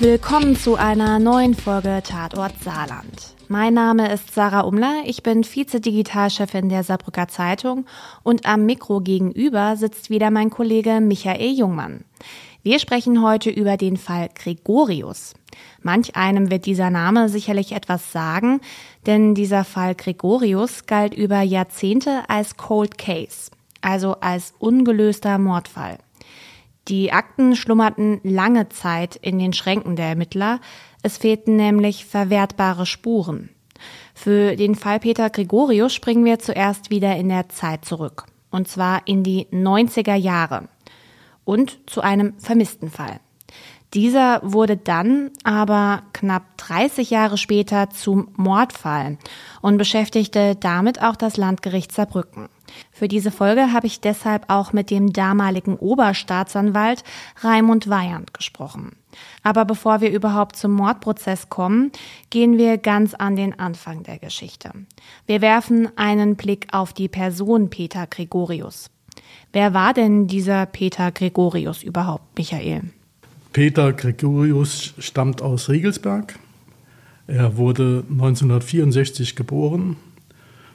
Willkommen zu einer neuen Folge Tatort Saarland. Mein Name ist Sarah Umler, ich bin Vize-Digitalchefin der Saarbrücker Zeitung und am Mikro gegenüber sitzt wieder mein Kollege Michael Jungmann. Wir sprechen heute über den Fall Gregorius. Manch einem wird dieser Name sicherlich etwas sagen, denn dieser Fall Gregorius galt über Jahrzehnte als Cold Case, also als ungelöster Mordfall. Die Akten schlummerten lange Zeit in den Schränken der Ermittler. Es fehlten nämlich verwertbare Spuren. Für den Fall Peter Gregorius springen wir zuerst wieder in der Zeit zurück. Und zwar in die 90er Jahre. Und zu einem vermissten Fall. Dieser wurde dann aber knapp 30 Jahre später zum Mordfall und beschäftigte damit auch das Landgericht Saarbrücken. Für diese Folge habe ich deshalb auch mit dem damaligen Oberstaatsanwalt Raimund Weyand gesprochen. Aber bevor wir überhaupt zum Mordprozess kommen, gehen wir ganz an den Anfang der Geschichte. Wir werfen einen Blick auf die Person Peter Gregorius. Wer war denn dieser Peter Gregorius überhaupt, Michael? Peter Gregorius stammt aus Riegelsberg. Er wurde 1964 geboren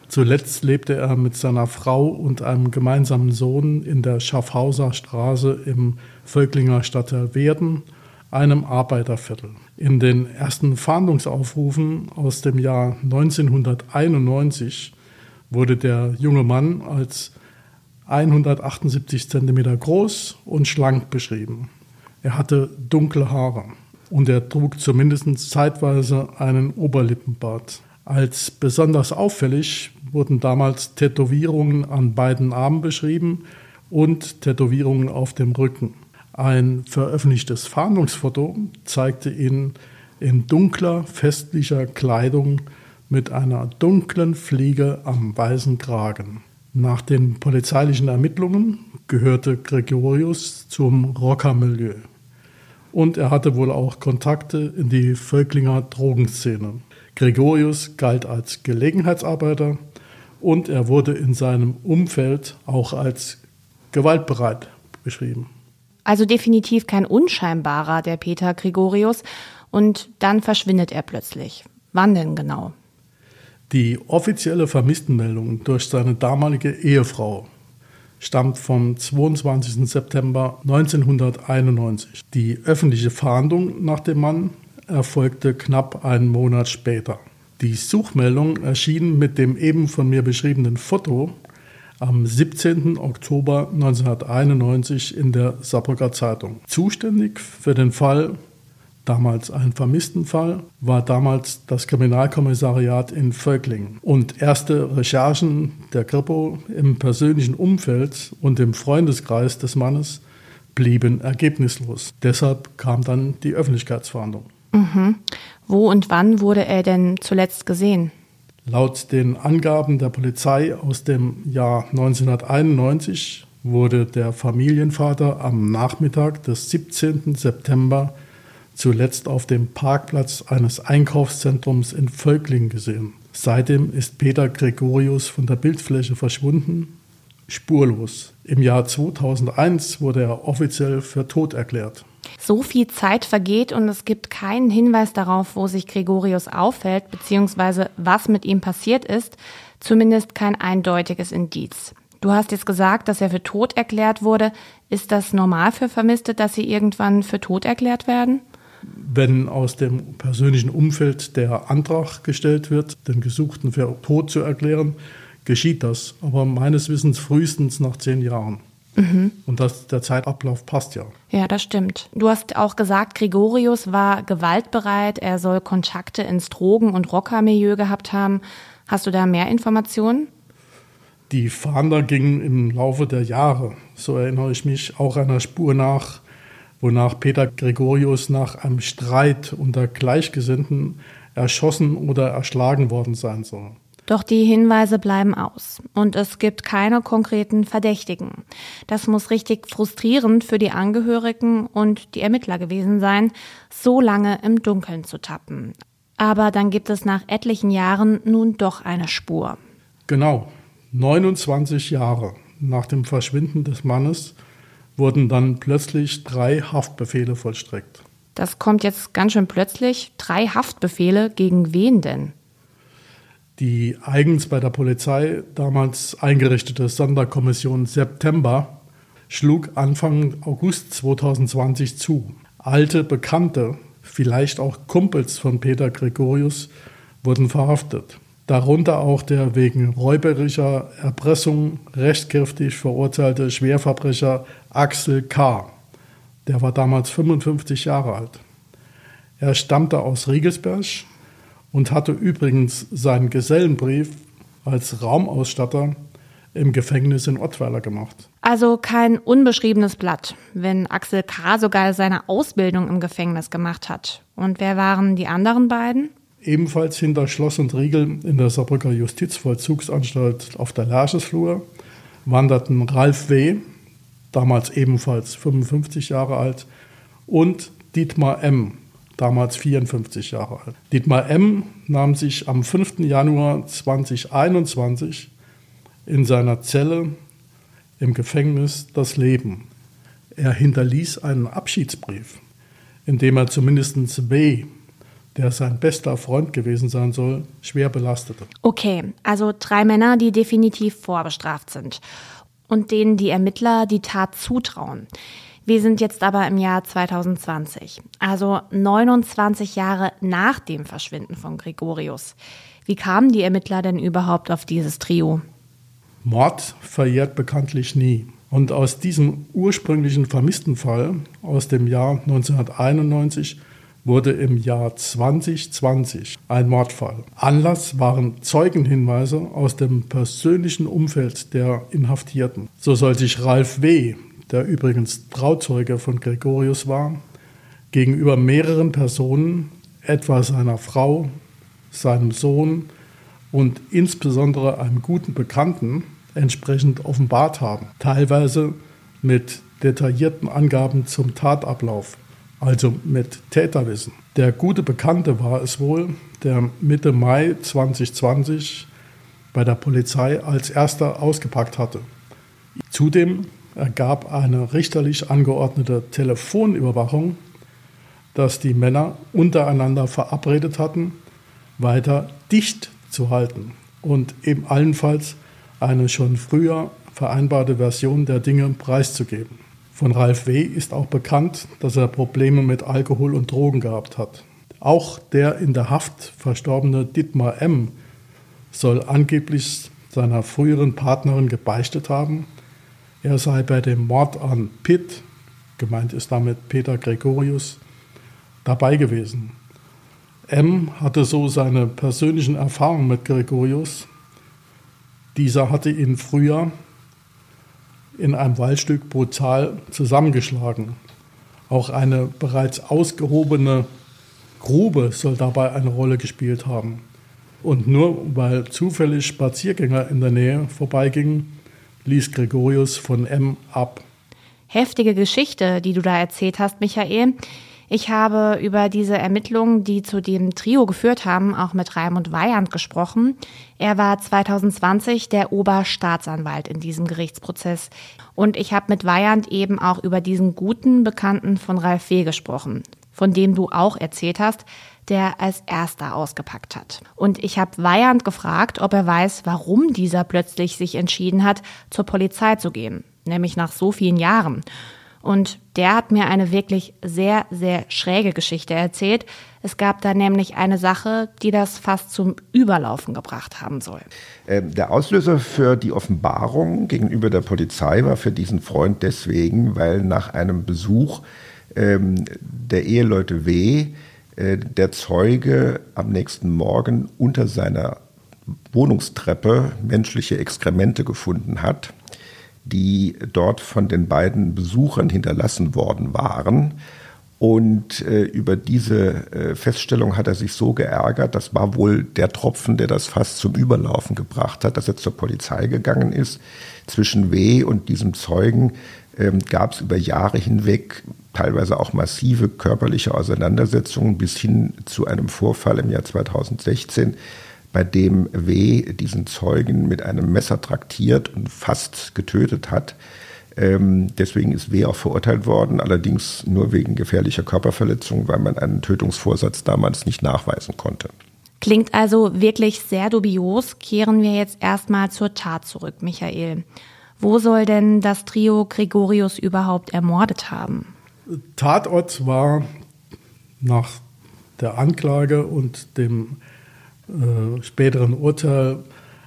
Zuletzt lebte er mit seiner Frau und einem gemeinsamen Sohn in der Schaffhauser Straße im Völklinger Stadtteil Werden, einem Arbeiterviertel. In den ersten Fahndungsaufrufen aus dem Jahr 1991 wurde der junge Mann als 178 cm groß und schlank beschrieben. Er hatte dunkle Haare und er trug zumindest zeitweise einen Oberlippenbart. Als besonders auffällig wurden damals Tätowierungen an beiden Armen beschrieben und Tätowierungen auf dem Rücken. Ein veröffentlichtes Fahndungsfoto zeigte ihn in dunkler, festlicher Kleidung mit einer dunklen Fliege am weißen Kragen. Nach den polizeilichen Ermittlungen gehörte Gregorius zum Rockermilieu. Und er hatte wohl auch Kontakte in die Völklinger Drogenszene. Gregorius galt als Gelegenheitsarbeiter und er wurde in seinem Umfeld auch als gewaltbereit beschrieben. Also definitiv kein unscheinbarer, der Peter Gregorius. Und dann verschwindet er plötzlich. Wann denn genau? Die offizielle Vermisstenmeldung durch seine damalige Ehefrau stammt vom 22. September 1991. Die öffentliche Fahndung nach dem Mann erfolgte knapp einen Monat später. Die Suchmeldung erschien mit dem eben von mir beschriebenen Foto am 17. Oktober 1991 in der Saarbrücker Zeitung. Zuständig für den Fall, damals ein Vermisstenfall, war damals das Kriminalkommissariat in Völklingen. Und erste Recherchen der Kripo im persönlichen Umfeld und im Freundeskreis des Mannes blieben ergebnislos. Deshalb kam dann die Öffentlichkeitsfahndung. Mhm. Wo und wann wurde er denn zuletzt gesehen? Laut den Angaben der Polizei aus dem Jahr 1991 wurde der Familienvater am Nachmittag des 17. September zuletzt auf dem Parkplatz eines Einkaufszentrums in Völkling gesehen. Seitdem ist Peter Gregorius von der Bildfläche verschwunden, spurlos. Im Jahr 2001 wurde er offiziell für tot erklärt. So viel Zeit vergeht und es gibt keinen Hinweis darauf, wo sich Gregorius aufhält, beziehungsweise was mit ihm passiert ist, zumindest kein eindeutiges Indiz. Du hast jetzt gesagt, dass er für tot erklärt wurde. Ist das normal für Vermisste, dass sie irgendwann für tot erklärt werden? Wenn aus dem persönlichen Umfeld der Antrag gestellt wird, den Gesuchten für tot zu erklären, geschieht das. Aber meines Wissens frühestens nach zehn Jahren. Mhm. Und das, der Zeitablauf passt ja. Ja, das stimmt. Du hast auch gesagt, Gregorius war gewaltbereit, er soll Kontakte ins Drogen- und Rockermilieu gehabt haben. Hast du da mehr Informationen? Die Fahnder gingen im Laufe der Jahre, so erinnere ich mich, auch einer Spur nach, wonach Peter Gregorius nach einem Streit unter Gleichgesinnten erschossen oder erschlagen worden sein soll. Doch die Hinweise bleiben aus und es gibt keine konkreten Verdächtigen. Das muss richtig frustrierend für die Angehörigen und die Ermittler gewesen sein, so lange im Dunkeln zu tappen. Aber dann gibt es nach etlichen Jahren nun doch eine Spur. Genau, 29 Jahre nach dem Verschwinden des Mannes wurden dann plötzlich drei Haftbefehle vollstreckt. Das kommt jetzt ganz schön plötzlich. Drei Haftbefehle gegen wen denn? Die eigens bei der Polizei damals eingerichtete Sonderkommission September schlug Anfang August 2020 zu. Alte Bekannte, vielleicht auch Kumpels von Peter Gregorius, wurden verhaftet. Darunter auch der wegen räuberischer Erpressung rechtskräftig verurteilte Schwerverbrecher Axel K. Der war damals 55 Jahre alt. Er stammte aus Riegelsberg und hatte übrigens seinen Gesellenbrief als Raumausstatter im Gefängnis in Ottweiler gemacht. Also kein unbeschriebenes Blatt, wenn Axel K. sogar seine Ausbildung im Gefängnis gemacht hat. Und wer waren die anderen beiden? Ebenfalls hinter Schloss und Riegel in der Saarbrücker Justizvollzugsanstalt auf der Lerchesflur wanderten Ralf W., damals ebenfalls 55 Jahre alt, und Dietmar M., damals 54 Jahre alt. Dietmar M. nahm sich am 5. Januar 2021 in seiner Zelle im Gefängnis das Leben. Er hinterließ einen Abschiedsbrief, in dem er zumindest W der sein bester Freund gewesen sein soll, schwer belastete. Okay, also drei Männer, die definitiv vorbestraft sind und denen die Ermittler die Tat zutrauen. Wir sind jetzt aber im Jahr 2020, also 29 Jahre nach dem Verschwinden von Gregorius. Wie kamen die Ermittler denn überhaupt auf dieses Trio? Mord verjährt bekanntlich nie. Und aus diesem ursprünglichen vermissten Fall aus dem Jahr 1991 wurde im Jahr 2020 ein Mordfall. Anlass waren Zeugenhinweise aus dem persönlichen Umfeld der Inhaftierten. So soll sich Ralf W., der übrigens Trauzeuge von Gregorius war, gegenüber mehreren Personen, etwa seiner Frau, seinem Sohn und insbesondere einem guten Bekannten, entsprechend offenbart haben, teilweise mit detaillierten Angaben zum Tatablauf also mit Täterwissen. Der gute Bekannte war es wohl, der Mitte Mai 2020 bei der Polizei als erster ausgepackt hatte. Zudem ergab eine richterlich angeordnete Telefonüberwachung, dass die Männer untereinander verabredet hatten, weiter dicht zu halten und eben allenfalls eine schon früher vereinbarte Version der Dinge preiszugeben. Von Ralf W. ist auch bekannt, dass er Probleme mit Alkohol und Drogen gehabt hat. Auch der in der Haft verstorbene Dietmar M. soll angeblich seiner früheren Partnerin gebeichtet haben, er sei bei dem Mord an Pitt, gemeint ist damit Peter Gregorius, dabei gewesen. M hatte so seine persönlichen Erfahrungen mit Gregorius. Dieser hatte ihn früher in einem Waldstück brutal zusammengeschlagen. Auch eine bereits ausgehobene Grube soll dabei eine Rolle gespielt haben. Und nur weil zufällig Spaziergänger in der Nähe vorbeigingen, ließ Gregorius von M ab. Heftige Geschichte, die du da erzählt hast, Michael. Ich habe über diese Ermittlungen, die zu dem Trio geführt haben, auch mit Raimund Weyand gesprochen. Er war 2020 der Oberstaatsanwalt in diesem Gerichtsprozess. Und ich habe mit Weyand eben auch über diesen guten Bekannten von Ralf W. gesprochen, von dem du auch erzählt hast, der als erster ausgepackt hat. Und ich habe Weyand gefragt, ob er weiß, warum dieser plötzlich sich entschieden hat, zur Polizei zu gehen, nämlich nach so vielen Jahren. Und der hat mir eine wirklich sehr, sehr schräge Geschichte erzählt. Es gab da nämlich eine Sache, die das fast zum Überlaufen gebracht haben soll. Ähm, der Auslöser für die Offenbarung gegenüber der Polizei war für diesen Freund deswegen, weil nach einem Besuch ähm, der Eheleute W. Äh, der Zeuge am nächsten Morgen unter seiner Wohnungstreppe menschliche Exkremente gefunden hat die dort von den beiden Besuchern hinterlassen worden waren. Und äh, über diese äh, Feststellung hat er sich so geärgert, das war wohl der Tropfen, der das fast zum Überlaufen gebracht hat, dass er zur Polizei gegangen ist. Zwischen W und diesem Zeugen ähm, gab es über Jahre hinweg teilweise auch massive körperliche Auseinandersetzungen bis hin zu einem Vorfall im Jahr 2016, bei dem W. diesen Zeugen mit einem Messer traktiert und fast getötet hat. Ähm, deswegen ist W auch verurteilt worden, allerdings nur wegen gefährlicher Körperverletzung, weil man einen Tötungsvorsatz damals nicht nachweisen konnte. Klingt also wirklich sehr dubios. Kehren wir jetzt erstmal zur Tat zurück, Michael. Wo soll denn das Trio Gregorius überhaupt ermordet haben? Tatort war nach der Anklage und dem äh, späteren Urteil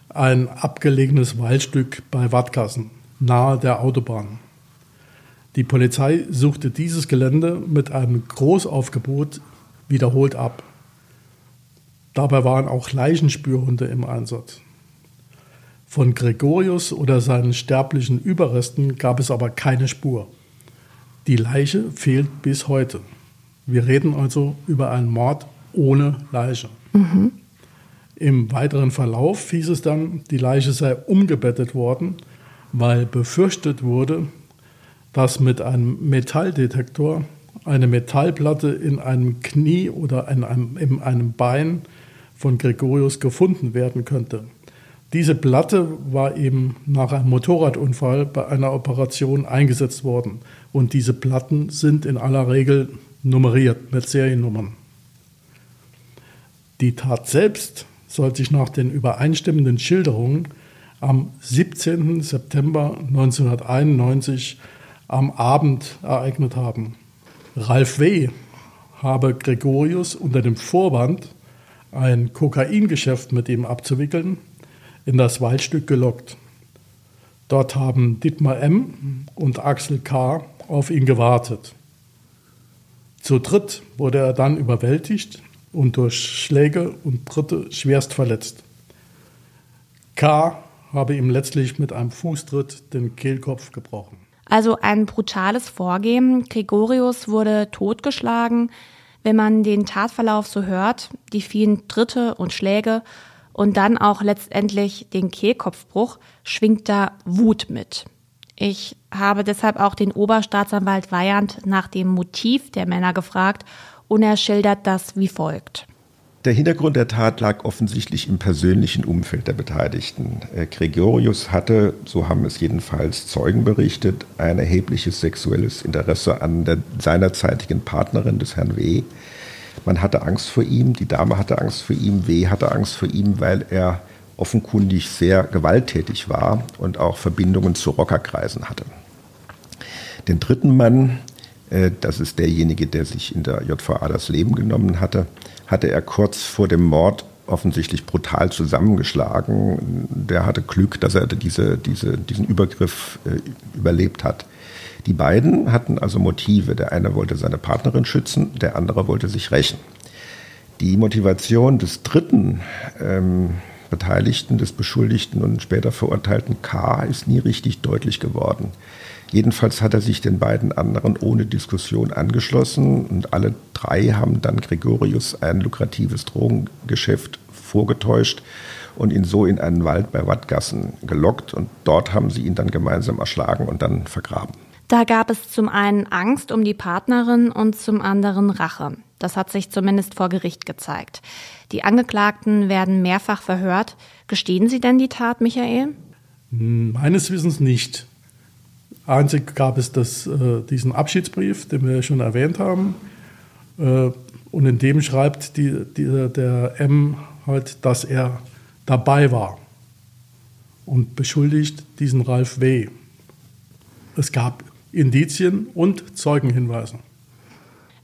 ein abgelegenes Waldstück bei Wattgassen, nahe der Autobahn. Die Polizei suchte dieses Gelände mit einem Großaufgebot wiederholt ab. Dabei waren auch Leichenspürhunde im Einsatz. Von Gregorius oder seinen sterblichen Überresten gab es aber keine Spur. Die Leiche fehlt bis heute. Wir reden also über einen Mord ohne Leiche. Mhm. Im weiteren Verlauf hieß es dann, die Leiche sei umgebettet worden, weil befürchtet wurde, dass mit einem Metalldetektor eine Metallplatte in einem Knie oder in einem, in einem Bein von Gregorius gefunden werden könnte. Diese Platte war eben nach einem Motorradunfall bei einer Operation eingesetzt worden. Und diese Platten sind in aller Regel nummeriert mit Seriennummern. Die Tat selbst soll sich nach den übereinstimmenden Schilderungen am 17. September 1991 am Abend ereignet haben. Ralf W. habe Gregorius unter dem Vorwand, ein Kokaingeschäft mit ihm abzuwickeln, in das Waldstück gelockt. Dort haben Dietmar M. und Axel K. auf ihn gewartet. Zu dritt wurde er dann überwältigt und durch Schläge und Tritte schwerst verletzt. K. habe ihm letztlich mit einem Fußtritt den Kehlkopf gebrochen. Also ein brutales Vorgehen. Gregorius wurde totgeschlagen. Wenn man den Tatverlauf so hört, die vielen Tritte und Schläge und dann auch letztendlich den Kehlkopfbruch, schwingt da Wut mit. Ich habe deshalb auch den Oberstaatsanwalt Weyand nach dem Motiv der Männer gefragt und er schildert das wie folgt. Der Hintergrund der Tat lag offensichtlich im persönlichen Umfeld der Beteiligten. Äh, Gregorius hatte, so haben es jedenfalls Zeugen berichtet, ein erhebliches sexuelles Interesse an der seinerzeitigen Partnerin des Herrn W., man hatte Angst vor ihm, die Dame hatte Angst vor ihm, W hatte Angst vor ihm, weil er offenkundig sehr gewalttätig war und auch Verbindungen zu Rockerkreisen hatte. Den dritten Mann, äh, das ist derjenige, der sich in der JVA das Leben genommen hatte, hatte er kurz vor dem Mord offensichtlich brutal zusammengeschlagen. Der hatte Glück, dass er diese, diese, diesen Übergriff äh, überlebt hat. Die beiden hatten also Motive. Der eine wollte seine Partnerin schützen, der andere wollte sich rächen. Die Motivation des dritten ähm, Beteiligten, des Beschuldigten und später verurteilten K. ist nie richtig deutlich geworden. Jedenfalls hat er sich den beiden anderen ohne Diskussion angeschlossen und alle drei haben dann Gregorius ein lukratives Drogengeschäft vorgetäuscht und ihn so in einen Wald bei Wattgassen gelockt und dort haben sie ihn dann gemeinsam erschlagen und dann vergraben. Da gab es zum einen Angst um die Partnerin und zum anderen Rache. Das hat sich zumindest vor Gericht gezeigt. Die Angeklagten werden mehrfach verhört. Gestehen Sie denn die Tat, Michael? Meines Wissens nicht. Einzig gab es das, äh, diesen Abschiedsbrief, den wir schon erwähnt haben. Äh, und in dem schreibt die, die, der M halt, dass er dabei war und beschuldigt diesen Ralf W. Es gab Indizien und Zeugenhinweise.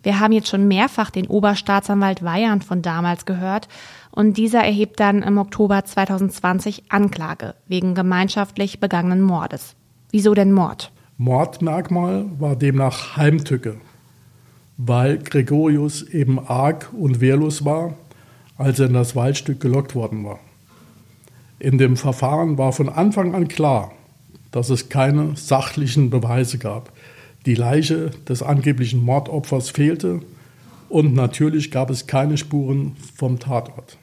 Wir haben jetzt schon mehrfach den Oberstaatsanwalt Weyand von damals gehört und dieser erhebt dann im Oktober 2020 Anklage wegen gemeinschaftlich begangenen Mordes. Wieso denn Mord? Mordmerkmal war demnach Heimtücke, weil Gregorius eben arg und wehrlos war, als er in das Waldstück gelockt worden war. In dem Verfahren war von Anfang an klar, dass es keine sachlichen Beweise gab. Die Leiche des angeblichen Mordopfers fehlte und natürlich gab es keine Spuren vom Tatort.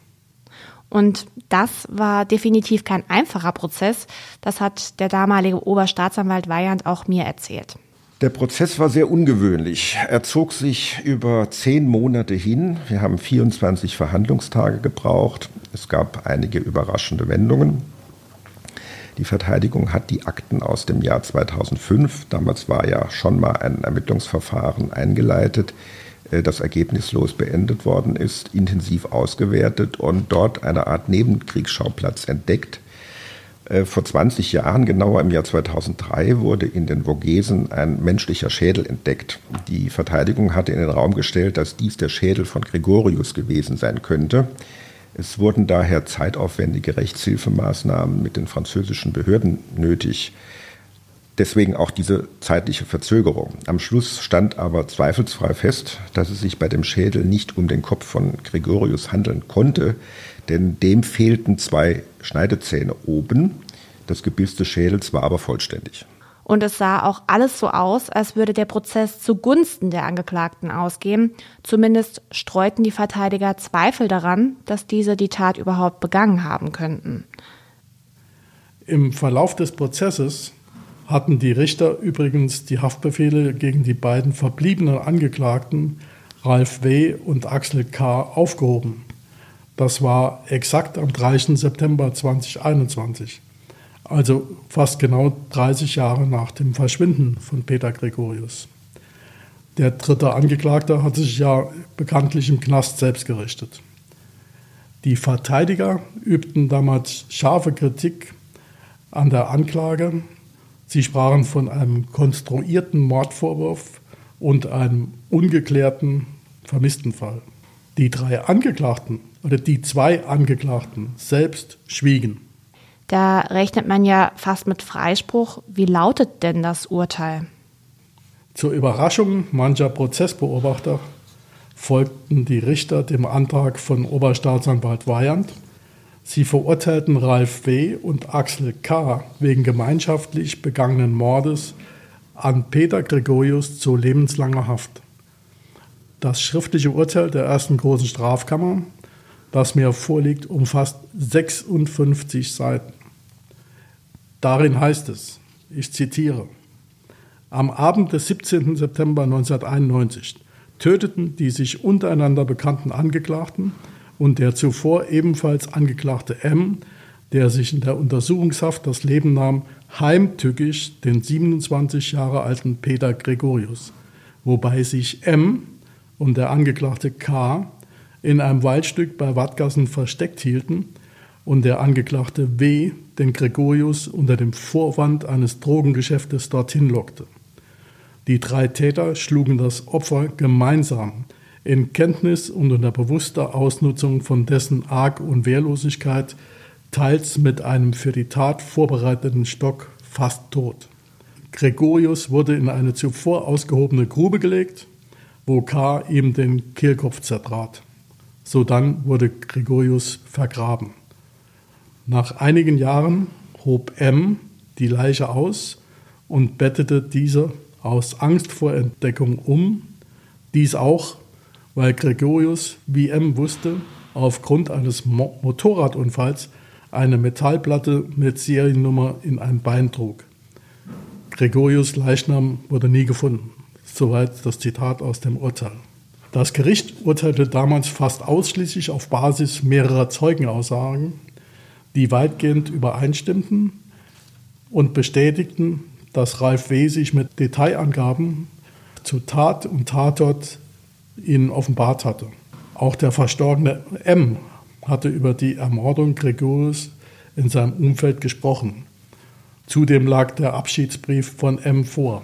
Und das war definitiv kein einfacher Prozess. Das hat der damalige Oberstaatsanwalt Weyand auch mir erzählt. Der Prozess war sehr ungewöhnlich. Er zog sich über zehn Monate hin. Wir haben 24 Verhandlungstage gebraucht. Es gab einige überraschende Wendungen. Die Verteidigung hat die Akten aus dem Jahr 2005, damals war ja schon mal ein Ermittlungsverfahren eingeleitet, äh, das ergebnislos beendet worden ist, intensiv ausgewertet und dort eine Art Nebenkriegsschauplatz entdeckt. Äh, vor 20 Jahren, genauer im Jahr 2003, wurde in den Vogesen ein menschlicher Schädel entdeckt. Die Verteidigung hatte in den Raum gestellt, dass dies der Schädel von Gregorius gewesen sein könnte. Es wurden daher zeitaufwendige Rechtshilfemaßnahmen mit den französischen Behörden nötig. Deswegen auch diese zeitliche Verzögerung. Am Schluss stand aber zweifelsfrei fest, dass es sich bei dem Schädel nicht um den Kopf von Gregorius handeln konnte, denn dem fehlten zwei Schneidezähne oben. Das Gebiss des Schädels war aber vollständig. Und es sah auch alles so aus, als würde der Prozess zugunsten der Angeklagten ausgehen. Zumindest streuten die Verteidiger Zweifel daran, dass diese die Tat überhaupt begangen haben könnten. Im Verlauf des Prozesses hatten die Richter übrigens die Haftbefehle gegen die beiden verbliebenen Angeklagten, Ralf W. und Axel K., aufgehoben. Das war exakt am 3. September 2021, also fast genau 30 Jahre nach dem Verschwinden von Peter Gregorius. Der dritte Angeklagte hatte sich ja bekanntlich im Knast selbst gerichtet. Die Verteidiger übten damals scharfe Kritik an der Anklage Sie sprachen von einem konstruierten Mordvorwurf und einem ungeklärten vermissten Fall. Die drei Angeklagten oder die zwei Angeklagten selbst schwiegen. Da rechnet man ja fast mit Freispruch. Wie lautet denn das Urteil? Zur Überraschung mancher Prozessbeobachter folgten die Richter dem Antrag von Oberstaatsanwalt Weyand Sie verurteilten Ralf W. und Axel K. wegen gemeinschaftlich begangenen Mordes an Peter Gregorius zu lebenslanger Haft. Das schriftliche Urteil der ersten großen Strafkammer, das mir vorliegt, umfasst 56 Seiten. Darin heißt es, ich zitiere, am Abend des 17. September 1991 töteten die sich untereinander bekannten Angeklagten und der zuvor ebenfalls angeklagte M, der sich in der Untersuchungshaft das Leben nahm, heimtückisch den 27 Jahre alten Peter Gregorius, wobei sich M und der Angeklagte K in einem Waldstück bei Wattgassen versteckt hielten und der Angeklagte W den Gregorius unter dem Vorwand eines Drogengeschäftes dorthin lockte. Die drei Täter schlugen das Opfer gemeinsam in Kenntnis und unter bewusster Ausnutzung von dessen Arg- und Wehrlosigkeit, teils mit einem für die Tat vorbereiteten Stock fast tot. Gregorius wurde in eine zuvor ausgehobene Grube gelegt, wo K. ihm den Kehlkopf zertrat. Sodann wurde Gregorius vergraben. Nach einigen Jahren hob M. die Leiche aus und bettete diese aus Angst vor Entdeckung um, dies auch weil Gregorius, wie M wusste, aufgrund eines Mo Motorradunfalls eine Metallplatte mit Seriennummer in ein Bein trug. Gregorius Leichnam wurde nie gefunden. Soweit das Zitat aus dem Urteil. Das Gericht urteilte damals fast ausschließlich auf Basis mehrerer Zeugenaussagen, die weitgehend übereinstimmten und bestätigten, dass Ralf W. sich mit Detailangaben zu Tat und Tatort ihnen offenbart hatte. Auch der verstorbene M hatte über die Ermordung Gregorius in seinem Umfeld gesprochen. Zudem lag der Abschiedsbrief von M vor.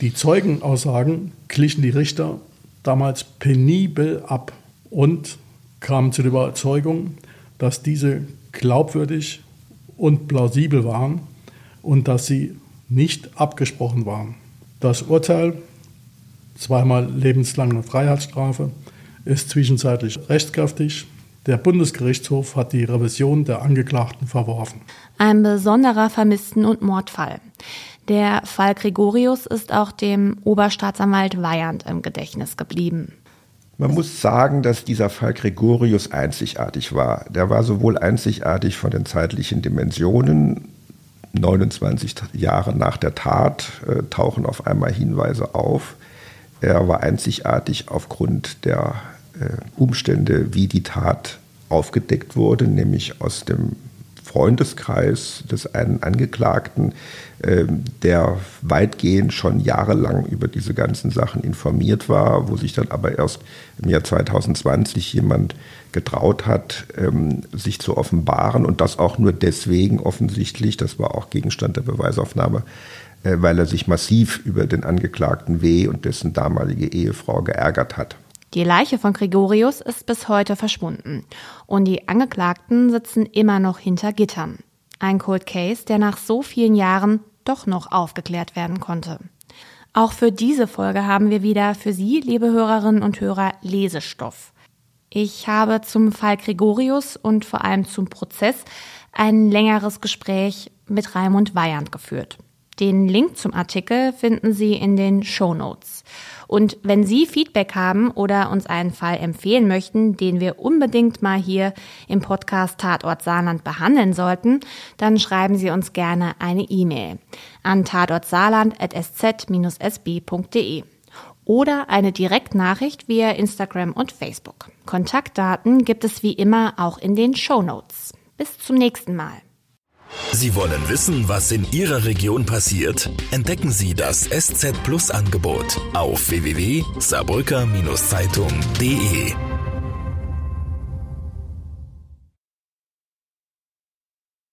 Die Zeugenaussagen glichen die Richter damals penibel ab und kamen zu der Überzeugung, dass diese glaubwürdig und plausibel waren und dass sie nicht abgesprochen waren. Das Urteil zweimal lebenslange Freiheitsstrafe, ist zwischenzeitlich rechtskräftig. Der Bundesgerichtshof hat die Revision der Angeklagten verworfen. Ein besonderer Vermissten- und Mordfall. Der Fall Gregorius ist auch dem Oberstaatsanwalt Weyand im Gedächtnis geblieben. Man muss sagen, dass dieser Fall Gregorius einzigartig war. Der war sowohl einzigartig von den zeitlichen Dimensionen, 29 Jahre nach der Tat äh, tauchen auf einmal Hinweise auf, er war einzigartig aufgrund der äh, Umstände, wie die Tat aufgedeckt wurde, nämlich aus dem Freundeskreis des einen Angeklagten, ähm, der weitgehend schon jahrelang über diese ganzen Sachen informiert war, wo sich dann aber erst im Jahr 2020 jemand getraut hat, ähm, sich zu offenbaren und das auch nur deswegen offensichtlich, das war auch Gegenstand der Beweisaufnahme, äh, weil er sich massiv über den Angeklagten W. und dessen damalige Ehefrau geärgert hat. Die Leiche von Gregorius ist bis heute verschwunden und die Angeklagten sitzen immer noch hinter Gittern. Ein Cold Case, der nach so vielen Jahren doch noch aufgeklärt werden konnte. Auch für diese Folge haben wir wieder für Sie, liebe Hörerinnen und Hörer, Lesestoff. Ich habe zum Fall Gregorius und vor allem zum Prozess ein längeres Gespräch mit Raimund Weyand geführt. Den Link zum Artikel finden Sie in den Show Notes. Und wenn Sie Feedback haben oder uns einen Fall empfehlen möchten, den wir unbedingt mal hier im Podcast Tatort Saarland behandeln sollten, dann schreiben Sie uns gerne eine E-Mail an tatortsaarland.sz-sb.de oder eine Direktnachricht via Instagram und Facebook. Kontaktdaten gibt es wie immer auch in den Show Notes. Bis zum nächsten Mal. Sie wollen wissen, was in Ihrer Region passiert? Entdecken Sie das SZ Plus Angebot auf www.saarbrücker-zeitung.de.